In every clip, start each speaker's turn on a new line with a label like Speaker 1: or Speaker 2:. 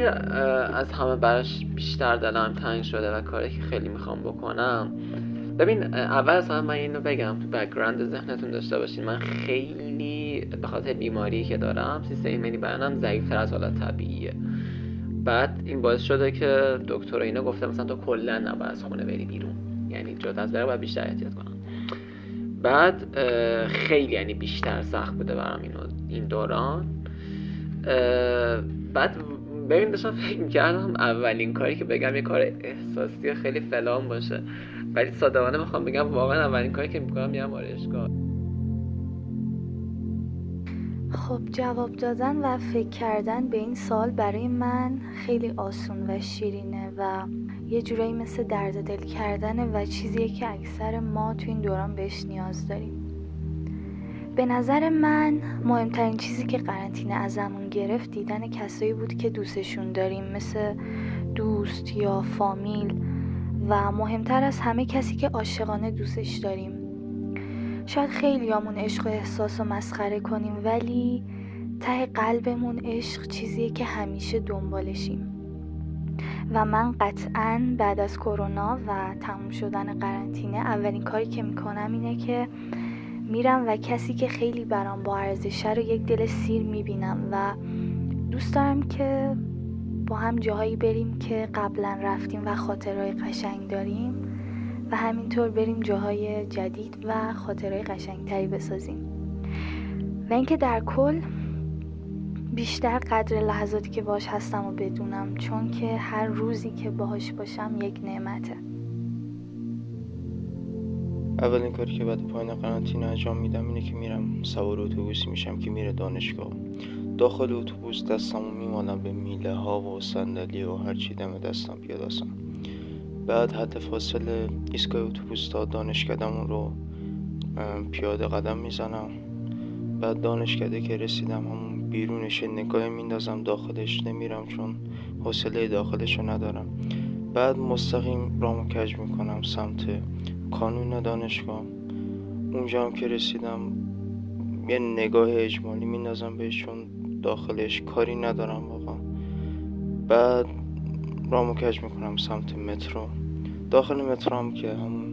Speaker 1: که از همه براش بیشتر دلم تنگ شده و کاری که خیلی می‌خوام بکنم. ببین اول اصلا من اینو بگم تو background ذهنتون داشته باشین. من خیلی به خاطر بیماری که دارم سیستم ایمنی بدنم ضعیفتر از حالت طبیعیه. بعد این باعث شده که دکتر اینو گفته مثلا تو کلا نباید از خونه بری بیرون. یعنی جدا از باید بیشتر احتیاط کنم. بعد خیلی یعنی بیشتر سخت بوده برام این دوران. بعد ببین داشتم فکر می‌کردم اولین کاری که بگم یه کار احساسی خیلی فلان باشه. ولی صادقانه می‌خوام بگم واقعا اولین کاری که می‌کنم میرم آرایشگاه
Speaker 2: خب جواب دادن و فکر کردن به این سال برای من خیلی آسون و شیرینه و یه جورایی مثل درد دل کردنه و چیزیه که اکثر ما تو این دوران بهش نیاز داریم. به نظر من مهمترین چیزی که قرنطینه ازمون گرفت دیدن کسایی بود که دوستشون داریم مثل دوست یا فامیل و مهمتر از همه کسی که عاشقانه دوستش داریم. شاید خیلی همون عشق و احساس و مسخره کنیم ولی ته قلبمون عشق چیزیه که همیشه دنبالشیم. و من قطعا بعد از کرونا و تموم شدن قرنطینه اولین کاری که می‌کنم اینه که میرم و کسی که خیلی برام با ارزشه رو یک دل سیر می‌بینم و دوست دارم که با هم جاهایی بریم که قبلا رفتیم و خاطرهای قشنگ داریم و همینطور بریم جاهای جدید و خاطرهای قشنگتری بسازیم. و اینکه در کل بیشتر قدر لحظاتی که باش هستم و بدونم چون که هر روزی که باهاش باشم یک نعمته.
Speaker 3: اولین کاری که بعد پایان قرنطینه انجام میدم اینه که میرم سوار اتوبوسی میشم که میره دانشگاه. داخل اتوبوس دستمو میمالم به میله ها و صندلی و هر چی دم دستم بیاد بعد حد فاصله ایستگاه اتوبوس تا دانشکدهمون رو پیاده قدم می‌زنم. بعد دانشکده که رسیدم همون بیرونش نگاه میندازم داخلش نمیرم چون حوصله داخلش رو ندارم. بعد مستقیم رامو کج می‌کنم سمت کانون دانشگاه. اونجا هم که رسیدم یه نگاه اجمالی میندازم بهش چون داخلش کاری ندارم واقعا. بعد رامو کج می‌کنم سمت مترو. داخل مترو هم که همون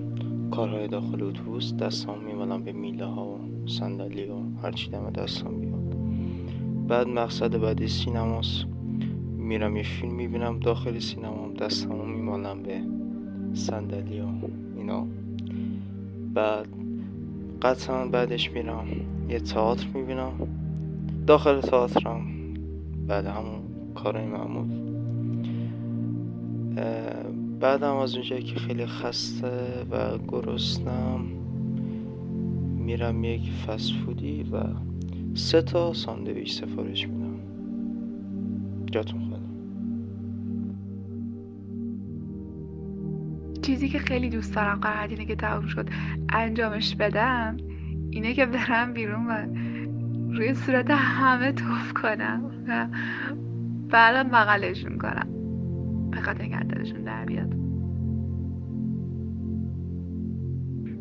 Speaker 3: کارهای داخل اتوبوس دستم میمالم به میله ها و صندلی و هر چی دم دستم بیاد. بعد مقصد بعدی سینماست. میرم یه فیلم می‌بینم داخل سینما. دستمو میمالم به صندلی و اینا. بعد قطعا بعدش میرم. یه تئاتر می‌بینم. داخل تئاترم. بعد همون کارهای معمول. بعدم از اونجایی که خیلی خسته و گرسنم میرم یک فسفودی و سه تا ساندویچ سفارش میدم. جاتون
Speaker 4: چیزی که خیلی دوست دارم قرار که تموم شد انجامش بدم اینه که برم بیرون و روی صورت همه توف کنم و بعدم بغلشون کنم به خاطر اینکه در بیاد.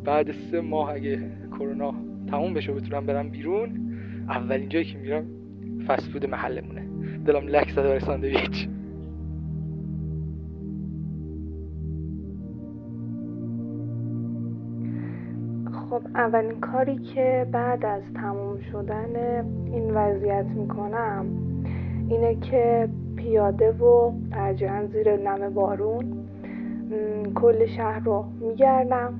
Speaker 5: بعد سه ماه اگه کرونا تموم بشه بتونم برم بیرون اولین جایی که میرم فسفود محلمونه. دلم لک زده ساندویچ.
Speaker 6: خب اولین کاری که بعد از تموم شدن این وضعیت می‌کنم اینه که پیاده و ترجیحا زیر نم بارون کل شهر رو میگردم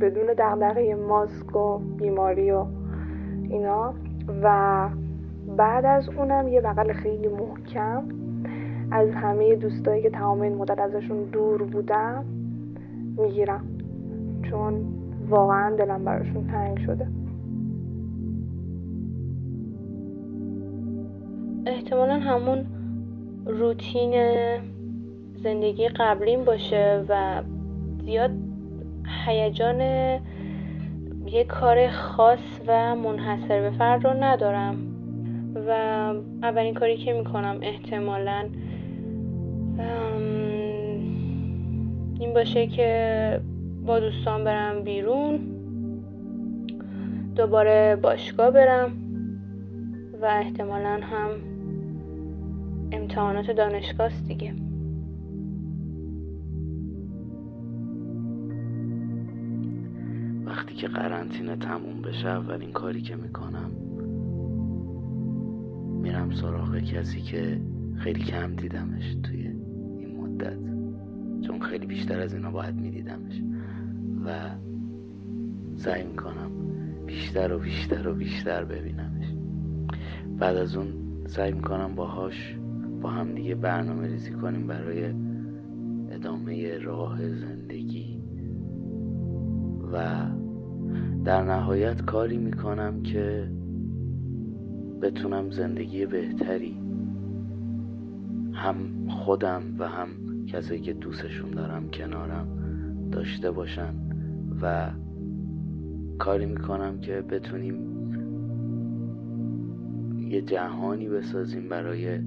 Speaker 6: بدون دغدغه ماسک و بیماری و اینا و بعد از اونم یه بغل خیلی محکم از همه دوستایی که تمام این مدت ازشون دور بودم می‌گیرم. چون واقعا دلم براشون تنگ شده.
Speaker 7: احتمالا همون روتین زندگی قبلیم باشه و زیاد هیجان یه کار خاص و منحصر به فرد رو ندارم. و اولین کاری که می‌کنم احتمالا این باشه که با دوستان برم بیرون. دوباره باشگاه برم و احتمالا هم امتحانات دانشگاه دیگه.
Speaker 8: وقتی که قرنطینه تموم بشه اولین کاری که می‌کنم میرم سراغ کسی که خیلی کم دیدمش توی این مدت. چون خیلی بیشتر از اینا باید میدیدمش. و سعی می‌کنم بیشتر و بیشتر و بیشتر ببینمش. بعد از اون سعی می‌کنم باهاش با هم دیگه برنامه ریزی کنیم برای ادامه راه زندگی. و در نهایت کاری می‌کنم که بتونم زندگی بهتری هم خودم و هم کسایی که دوستشون دارم کنارم داشته باشن. و کاری می‌کنم که بتونیم یه جهانی بسازیم برای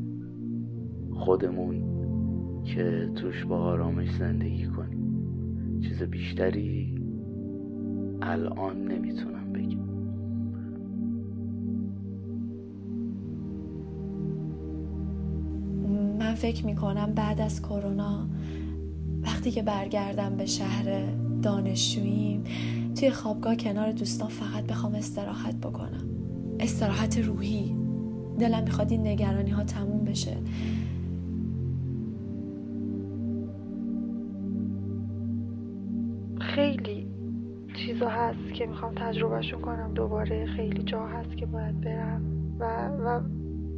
Speaker 8: خودمون که توش با آرامش زندگی کنیم. چیز بیشتری الان نمی‌تونم بگم.
Speaker 9: من فکر می‌کنم بعد از کرونا وقتی که برگردم به شهر دانشجوییم. توی خوابگاه کنار دوستان فقط بخوام استراحت بکنم. استراحت روحی. دلم می‌خواد این نگرانی ها تموم بشه.
Speaker 6: خیلی چیزا هست که می‌خوام تجربهشون کنم. دوباره خیلی جا هست که باید برم و, و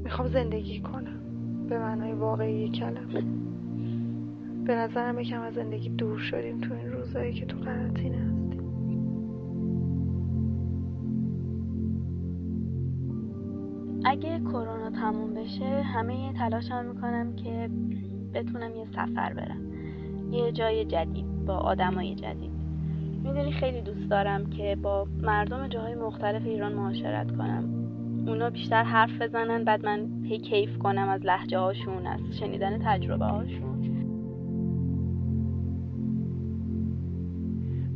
Speaker 6: می‌خوام زندگی کنم. به معنای واقعی کلمه. به نظرم یکم از زندگی دور شدیم تو این روزایی که تو قرنطینه هستیم.
Speaker 7: اگه کرونا تموم بشه همه تلاشم می‌کنم که بتونم یه سفر برم. یه جای جدید با آدمای جدید. می‌دونی خیلی دوست دارم که با مردم جاهای مختلف ایران معاشرت کنم. اونا بیشتر حرف بزنن بعد من هی کیف کنم از لحجه هاشون از شنیدن تجربه هاشون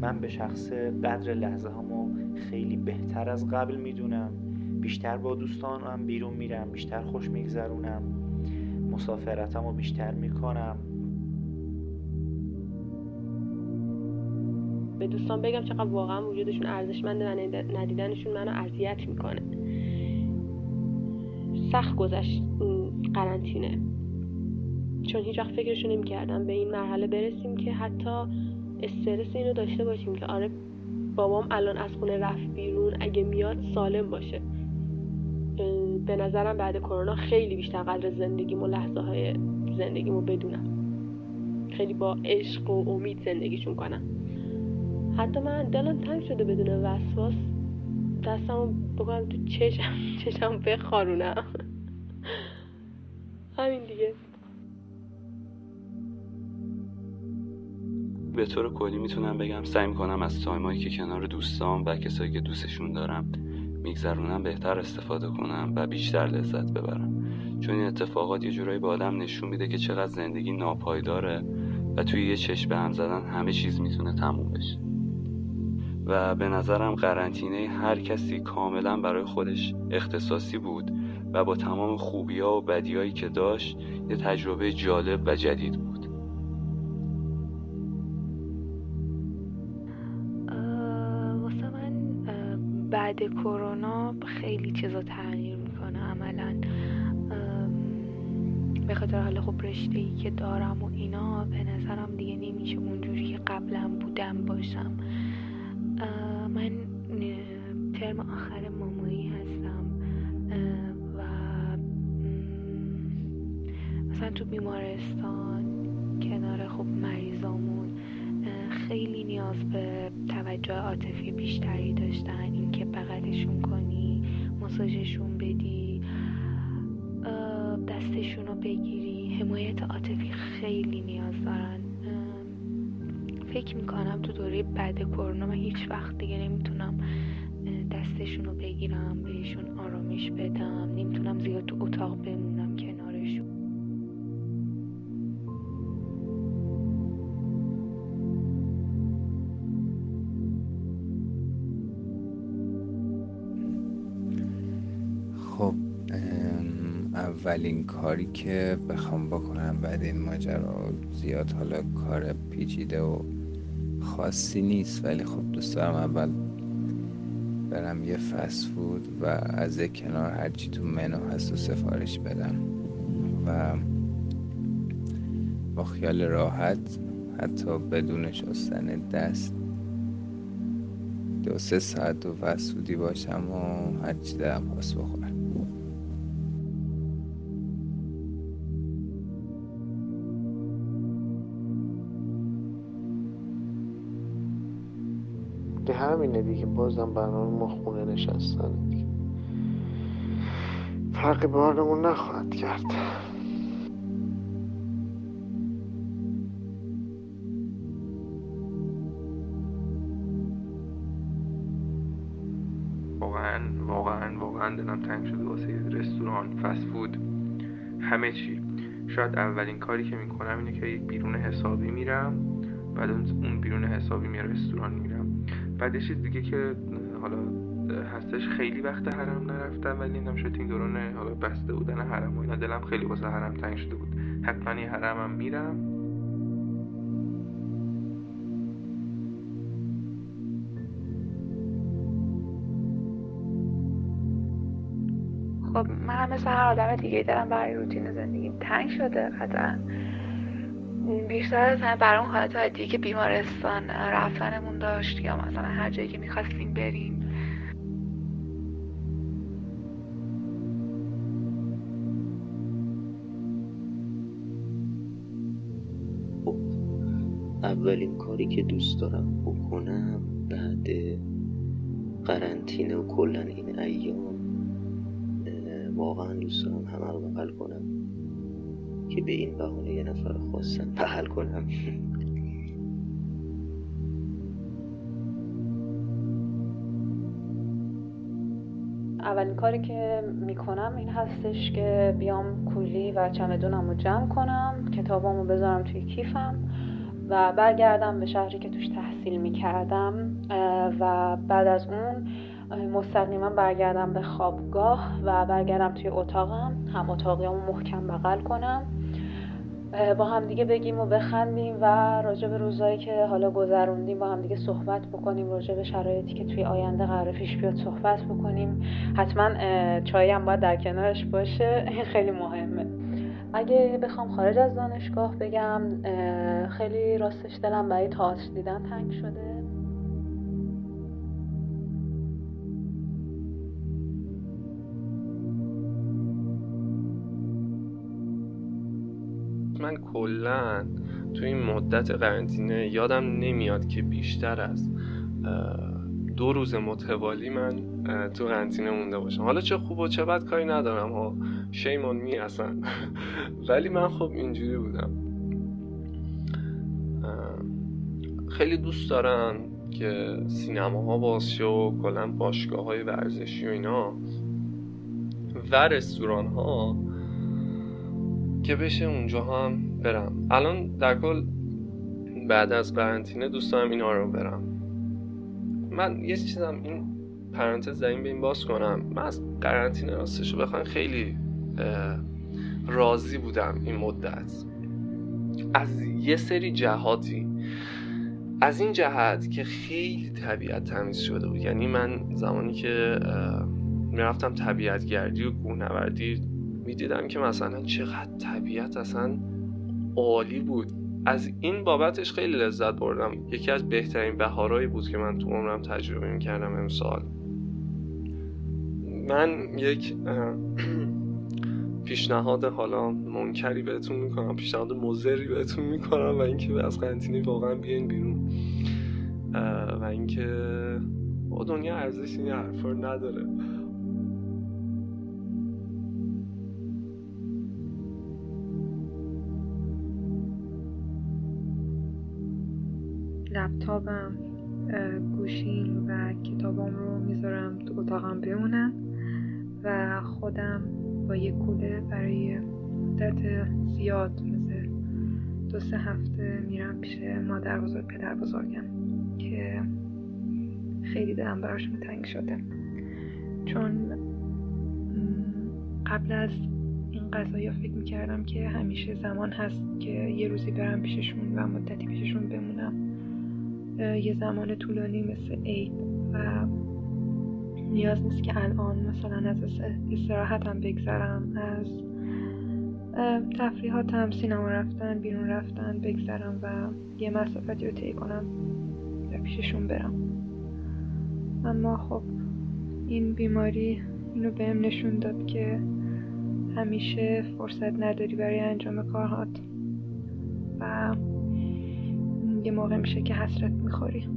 Speaker 10: من به شخص قدر لحظه همو خیلی بهتر از قبل می‌دونم. بیشتر با دوستانم بیرون میرم بیشتر خوش میگذرونم. مسافرتم رو بیشتر می‌کنم.
Speaker 11: به دوستان بگم چقدر واقعا وجودشون ارزشمنده و ندیدنشون منو اذیت می‌کنه. سخت گذشت قرنطینه. چون هیچ وقت فکرشو نمی‌کردم به این مرحله برسیم که حتی استرس اینو داشته باشیم که آره بابام الان از خونه رفت بیرون اگه میاد سالم باشه. به نظرم بعد کرونا خیلی بیشتر قدر زندگیم و لحظه های زندگیمو بدونم. خیلی با عشق و امید زندگیشون کنم. حتی من دلم تنگ شده بدون وسواس دستمو بکنم تو چشم چشم بخارونم. همین دیگه.
Speaker 12: به طور کلی می‌تونم بگم سعی می‌کنم از تایمایی که کنار دوستان و کسایی که دوستشون دارم میگذرونم بهتر استفاده کنم و بیشتر لذت ببرم. چون این اتفاقات یه جورایی به آدم نشون میده که چقدر زندگی ناپایداره و توی یه چشم به هم زدن همه چیز می‌تونه تموم بشه. و به نظرم قرنطینه هر کسی کاملا برای خودش اختصاصی بود و با تمام خوبی ها و بدیهایی که داشت یه تجربه جالب و جدید بود.
Speaker 6: بعد کرونا خیلی چیزا تغییر می‌کنه عملا. به خاطر حال خب رشته ای که دارم و اینا به نظرم دیگه نمیشه اونجوری که قبلا بودم باشم. من ترم آخر مامایی هستم. و مثلا تو بیمارستان کنار خب مریضامون خیلی نیاز به توجه عاطفی بیشتری داشتن. اینکه بغلشون کنی ماساژشون بدی دستشون رو بگیری. حمایت عاطفی خیلی نیاز دارن. فکر می‌کنم تو دوره بعد کرونا من هیچ وقت دیگه نمی‌تونم دستشون رو بگیرم بهشون آرامش بدم. نمی‌تونم زیاد تو اتاق بمونم.
Speaker 13: اولین کاری که بخوام بکنم بعد این ماجرا زیاد حالا کار پیچیده و خاصی نیست ولی خب دوست دارم اول برم یه فود و از کنار هرچی تو منو هست و سفارش بدم و با خیال راحت حتی بدون شستن دست دو سه ساعت تو فسفودی باشم و هرچی دارم پاس بخورم.
Speaker 14: همینه دیگه. بازم برنامه ما خونه نشستن دیگه. فرقی به نخواهد کرد.
Speaker 15: واقعا واقعا واقعا دلم تنگ شده واسه رستوران فست فود همه چی. شاید اولین کاری که می‌کنم اینه که یک بیرون حسابی میرم بعد اون بیرون حسابی میره رستوران میرم. بعد چیز دیگه که حالا هستش خیلی وقت حرم نرفتم ولی اینم شد این دوران حالا بسته بودن حرم و اینا دلم خیلی واسه حرم تنگ شده بود. حتما یه حرمم میرم.
Speaker 4: خب من مثل هر آدم دیگه دارم برای روتین زندگی تنگ شده قطعا. بیشتر از همه برای اون حالت عادی که بیمارستان رفتنمون داشت یا مثلا هر جایی که می‌خواستیم بریم.
Speaker 8: اولین کاری که دوست دارم بکنم بعد قرنطینه و کلا این ایام واقعا دوست دارم همه رو بغل کنم. که به این بهانه یه نفر خواستم بغل کنم.
Speaker 11: اولین کاری که می‌کنم این هستش که بیام کولی و چمدونم رو جمع کنم کتابامو بذارم توی کیفم و برگردم به شهری که توش تحصیل می‌کردم و بعد از اون مستقیما برگردم به خوابگاه و برگردم توی اتاقم. هم اتاقیامو محکم بغل کنم. با هم دیگه بگیم و بخندیم و راجع به روزایی که حالا گذروندیم با هم دیگه صحبت بکنیم راجع به شرایطی که توی آینده قرار پیش بیاد صحبت بکنیم. حتما چایی هم باید در کنارش باشه. خیلی مهمه. اگه بخوام خارج از دانشگاه بگم خیلی راستش دلم برای تئاتر دیدن تنگ شده.
Speaker 15: من کلا تو این مدت قرنطینه یادم نمیاد که بیشتر از دو روز متوالی من تو قرنطینه مونده باشم. حالا چه خوب و چه بد کاری ندارم. ها شیمان می اصلا. ولی من خب اینجوری بودم. خیلی دوست دارم که سینماها باز شه و کلا باشگاه های ورزشی و اینا. و رستوران ها که بشه اونجا هم برم. الان در کل بعد از قرنطینه دوست دارم اینا رو برم. من یه چیزم این پرانتز در این به این باز کنم. من از قرنطینه راستش رو بخوام خیلی راضی بودم این مدت. از یه سری جهاتی. از این جهت که خیلی طبیعت تمیز شده بود. یعنی من زمانی که می‌رفتم طبیعت گردی و کوهنوردی می‌دیدم که مثلا چقدر طبیعت اصلا عالی بود. از این بابتش خیلی لذت بردم. یکی از بهترین بهارایی بود که من تو عمرم تجربه می‌کردم امسال. من یک پیشنهاد حالا منکری بهتون می‌کنم پیشنهاد مزری بهتون می‌کنم و اینکه از قرنطینه واقعا بیاین بیرون. و اینکه با دنیا ارزش این حرفا نداره.
Speaker 4: لپتاپم گوشیم و کتابام رو می‌ذارم تو اتاقم بمونم و خودم با یه کوله برای مدت زیاد مثل دو سه هفته میرم پیش مادر بزرگ پدر بزرگم که خیلی دلم براشون تنگ شده. چون
Speaker 6: قبل از این قضایا فکر می‌کردم که همیشه زمان هست که یه روزی برم پیششون و مدتی پیششون بمونم. یه زمان طولانی مثل عید و نیاز نیست که الان مثلا از استراحتم بگذرم از تفریحاتم سینما رفتن بیرون رفتن بگذرم و یه مسافتی رو طی کنم و پیششون برم. اما خب این بیماری اینو بهم نشون داد که همیشه فرصت نداری برای انجام کارهات. و یه موقع میشه که حسرت می‌خوری.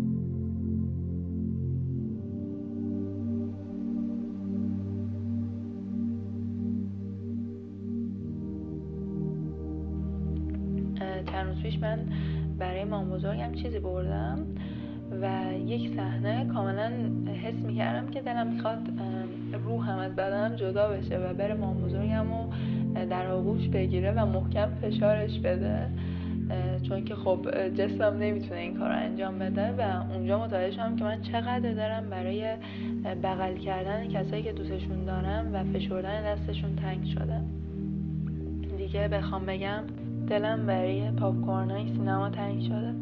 Speaker 16: چند روز پیش من برای مام بزرگم چیزی بردم و یک صحنه کاملا حس می‌کردم که دلم می‌خواد روحم از بدنم جدا بشه و بره مام بزرگم و در آغوش بگیره و محکم فشارش بده. چون که خب جسمم نمی‌تونه این کار رو انجام بده و اونجا متوجه شدم که من چقدر دارم برای بغل کردن کسایی که دوستشون دارم و فشردن دستشون تنگ شده. دیگه بخوام بگم دلم برای پاپکورنای سینما تنگ شده.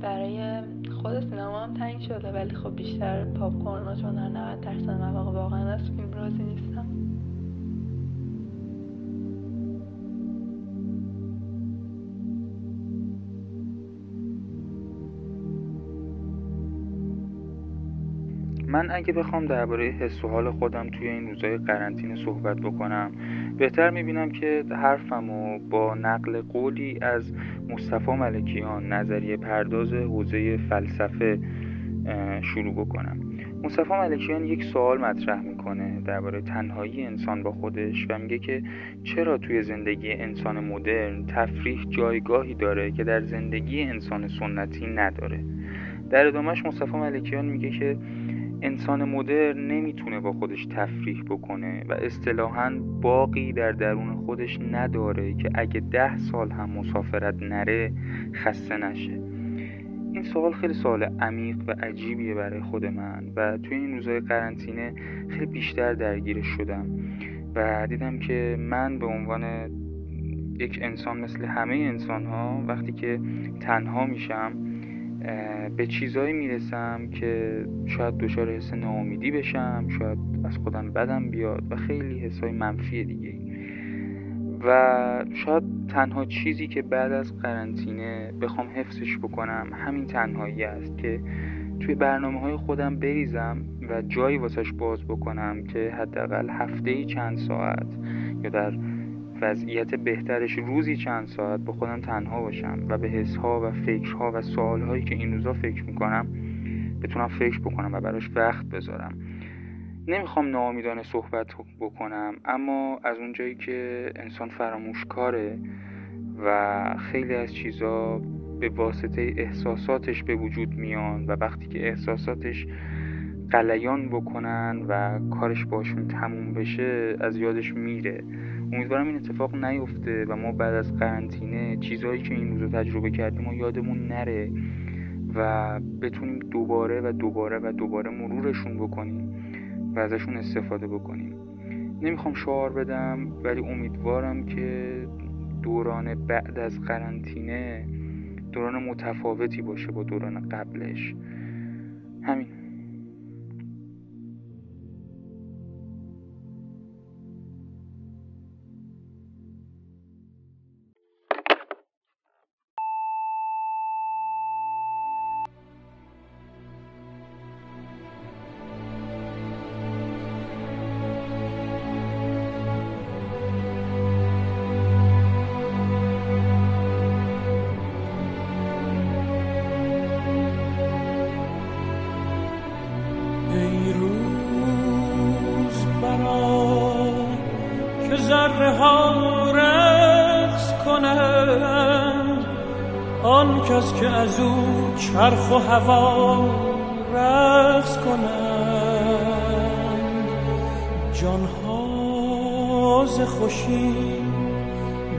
Speaker 16: برای خود سینما هم تنگ شده ولی خب بیشتر پاپکورن چون در 90 درصد مواقع واقعا از فیلم راضی نیستم
Speaker 17: من اگه بخوام درباره حس و حال خودم توی این روزهای قرنطینه صحبت بکنم بهتر می‌بینم که حرفمو با نقل قولی از مصطفی ملکیان نظریه پرداز حوزه فلسفه شروع بکنم. مصطفی ملکیان یک سوال مطرح می‌کنه درباره تنهایی انسان با خودش و میگه که چرا توی زندگی انسان مدرن تفریح جایگاهی داره که در زندگی انسان سنتی نداره؟ در ادامهش مصطفی ملکیان میگه که انسان مدرن نمی‌تونه با خودش تفریح بکنه و اصطلاحا باقی در درون خودش نداره که اگه ده سال هم مسافرت نره خسته نشه. این سوال خیلی سوال عمیق و عجیبیه برای خود من و توی این روزهای قرنطینه خیلی بیشتر درگیرش شدم و دیدم که من به عنوان یک انسان مثل همه انسان ها وقتی که تنها میشم به چیزایی می‌رسم که شاید دچار حس ناامیدی بشم شاید از خودم بدم بیاد و خیلی حسای منفی دیگه و شاید تنها چیزی که بعد از قرنطینه بخوام حفظش بکنم همین تنهایی است که توی برنامه های خودم بریزم و جایی واسش باز بکنم که حداقل هفته چند ساعت یا در وضعیت بهترش روزی چند ساعت با خودم تنها باشم و به حسها و فکرها و سوالهایی که این روزا فکر می‌کنم بتونم فکر بکنم و براش وقت بذارم. نمی‌خوام ناامیدانه صحبت بکنم اما از اونجایی که انسان فراموشکاره و خیلی از چیزا به واسطه احساساتش به وجود میان و وقتی که احساساتش قلیان بکنن و کارش باشون تموم بشه از یادش میره. امیدوارم این اتفاق نیفته و ما بعد از قرنطینه چیزهایی که این روزا تجربه کردیم و یادمون نره و بتونیم دوباره و دوباره و دوباره مرورشون بکنیم و ازشون استفاده بکنیم. نمی‌خوام شعار بدم ولی امیدوارم که دوران بعد از قرنطینه دوران متفاوتی باشه با دوران قبلش. همین.
Speaker 18: کس که از او چرخ و هوا رقص کنند. جانها ز خوشی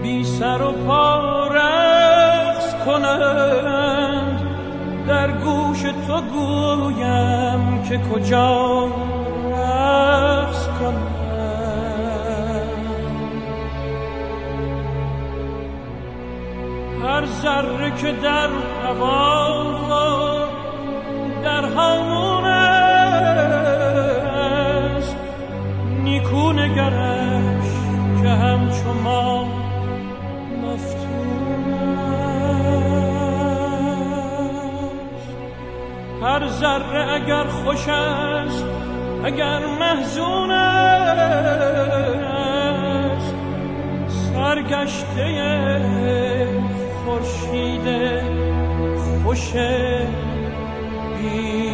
Speaker 18: بی سر و پا رقص کنند. در گوش تو گویم که کجا ذره که در هوا در همون است. نیکو نگرش که همچو ما مفتون است. هر ذره اگر خوش است اگر محزون است. سرگشته خورشید خوش بی